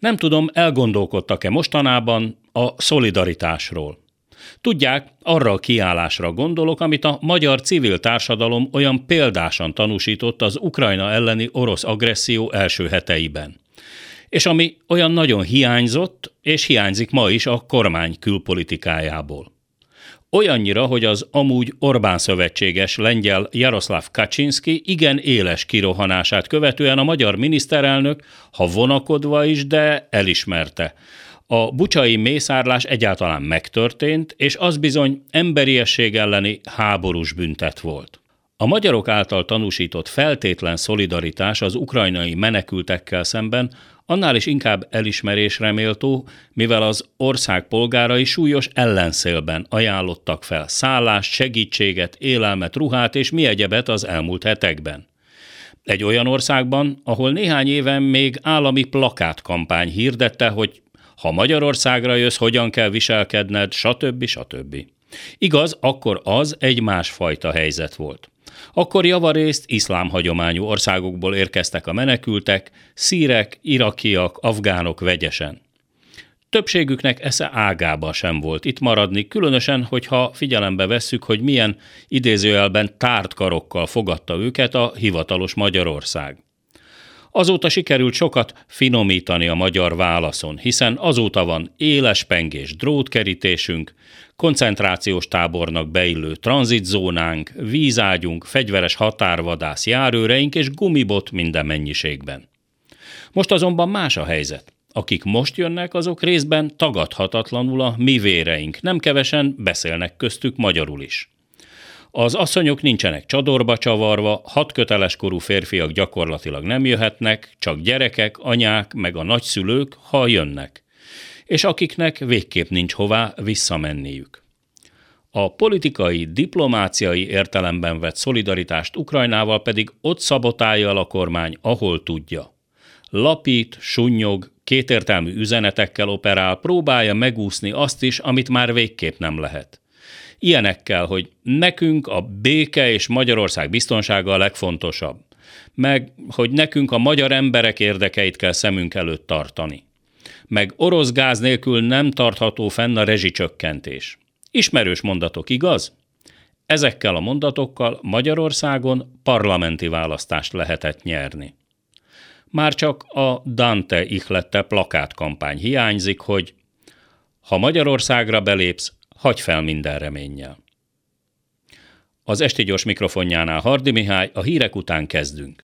Nem tudom, elgondolkodtak-e mostanában a szolidaritásról. Tudják, arra a kiállásra gondolok, amit a magyar civil társadalom olyan példásan tanúsított az Ukrajna elleni orosz agresszió első heteiben. És ami olyan nagyon hiányzott, és hiányzik ma is a kormány külpolitikájából. Olyannyira, hogy az amúgy Orbán szövetséges lengyel Jaroszláv Kaczynski igen éles kirohanását követően a magyar miniszterelnök, ha vonakodva is, de elismerte. A bucsai mészárlás egyáltalán megtörtént, és az bizony emberiesség elleni háborús büntet volt. A magyarok által tanúsított feltétlen szolidaritás az ukrajnai menekültekkel szemben annál is inkább elismerésre méltó, mivel az ország polgárai súlyos ellenszélben ajánlottak fel szállást, segítséget, élelmet, ruhát és mi egyebet az elmúlt hetekben. Egy olyan országban, ahol néhány éven még állami plakátkampány hirdette, hogy ha Magyarországra jössz, hogyan kell viselkedned, stb. stb. Igaz, akkor az egy másfajta helyzet volt. Akkor javarészt iszlám hagyományú országokból érkeztek a menekültek, szírek, irakiak, afgánok vegyesen. Többségüknek esze ágába sem volt itt maradni, különösen, hogyha figyelembe vesszük, hogy milyen idézőjelben tárt karokkal fogadta őket a hivatalos Magyarország. Azóta sikerült sokat finomítani a magyar válaszon, hiszen azóta van éles pengés drótkerítésünk, koncentrációs tábornak beillő tranzitzónánk, vízágyunk, fegyveres határvadász járőreink és gumibot minden mennyiségben. Most azonban más a helyzet. Akik most jönnek, azok részben tagadhatatlanul a mi véreink, nem kevesen beszélnek köztük magyarul is. Az asszonyok nincsenek csadorba csavarva, hat köteles korú férfiak gyakorlatilag nem jöhetnek, csak gyerekek, anyák, meg a nagyszülők, ha jönnek. És akiknek végképp nincs hová visszamenniük. A politikai, diplomáciai értelemben vett szolidaritást Ukrajnával pedig ott szabotálja a kormány, ahol tudja. Lapít, sunnyog, kétértelmű üzenetekkel operál, próbálja megúszni azt is, amit már végképp nem lehet – Ilyenekkel, hogy nekünk a béke és Magyarország biztonsága a legfontosabb, meg hogy nekünk a magyar emberek érdekeit kell szemünk előtt tartani, meg orosz gáz nélkül nem tartható fenn a rezsicsökkentés. Ismerős mondatok, igaz? Ezekkel a mondatokkal Magyarországon parlamenti választást lehetett nyerni. Már csak a Dante ihlette plakátkampány hiányzik, hogy ha Magyarországra belépsz, hagy fel minden reménnyel. Az esti gyors mikrofonjánál Hardi Mihály, a hírek után kezdünk.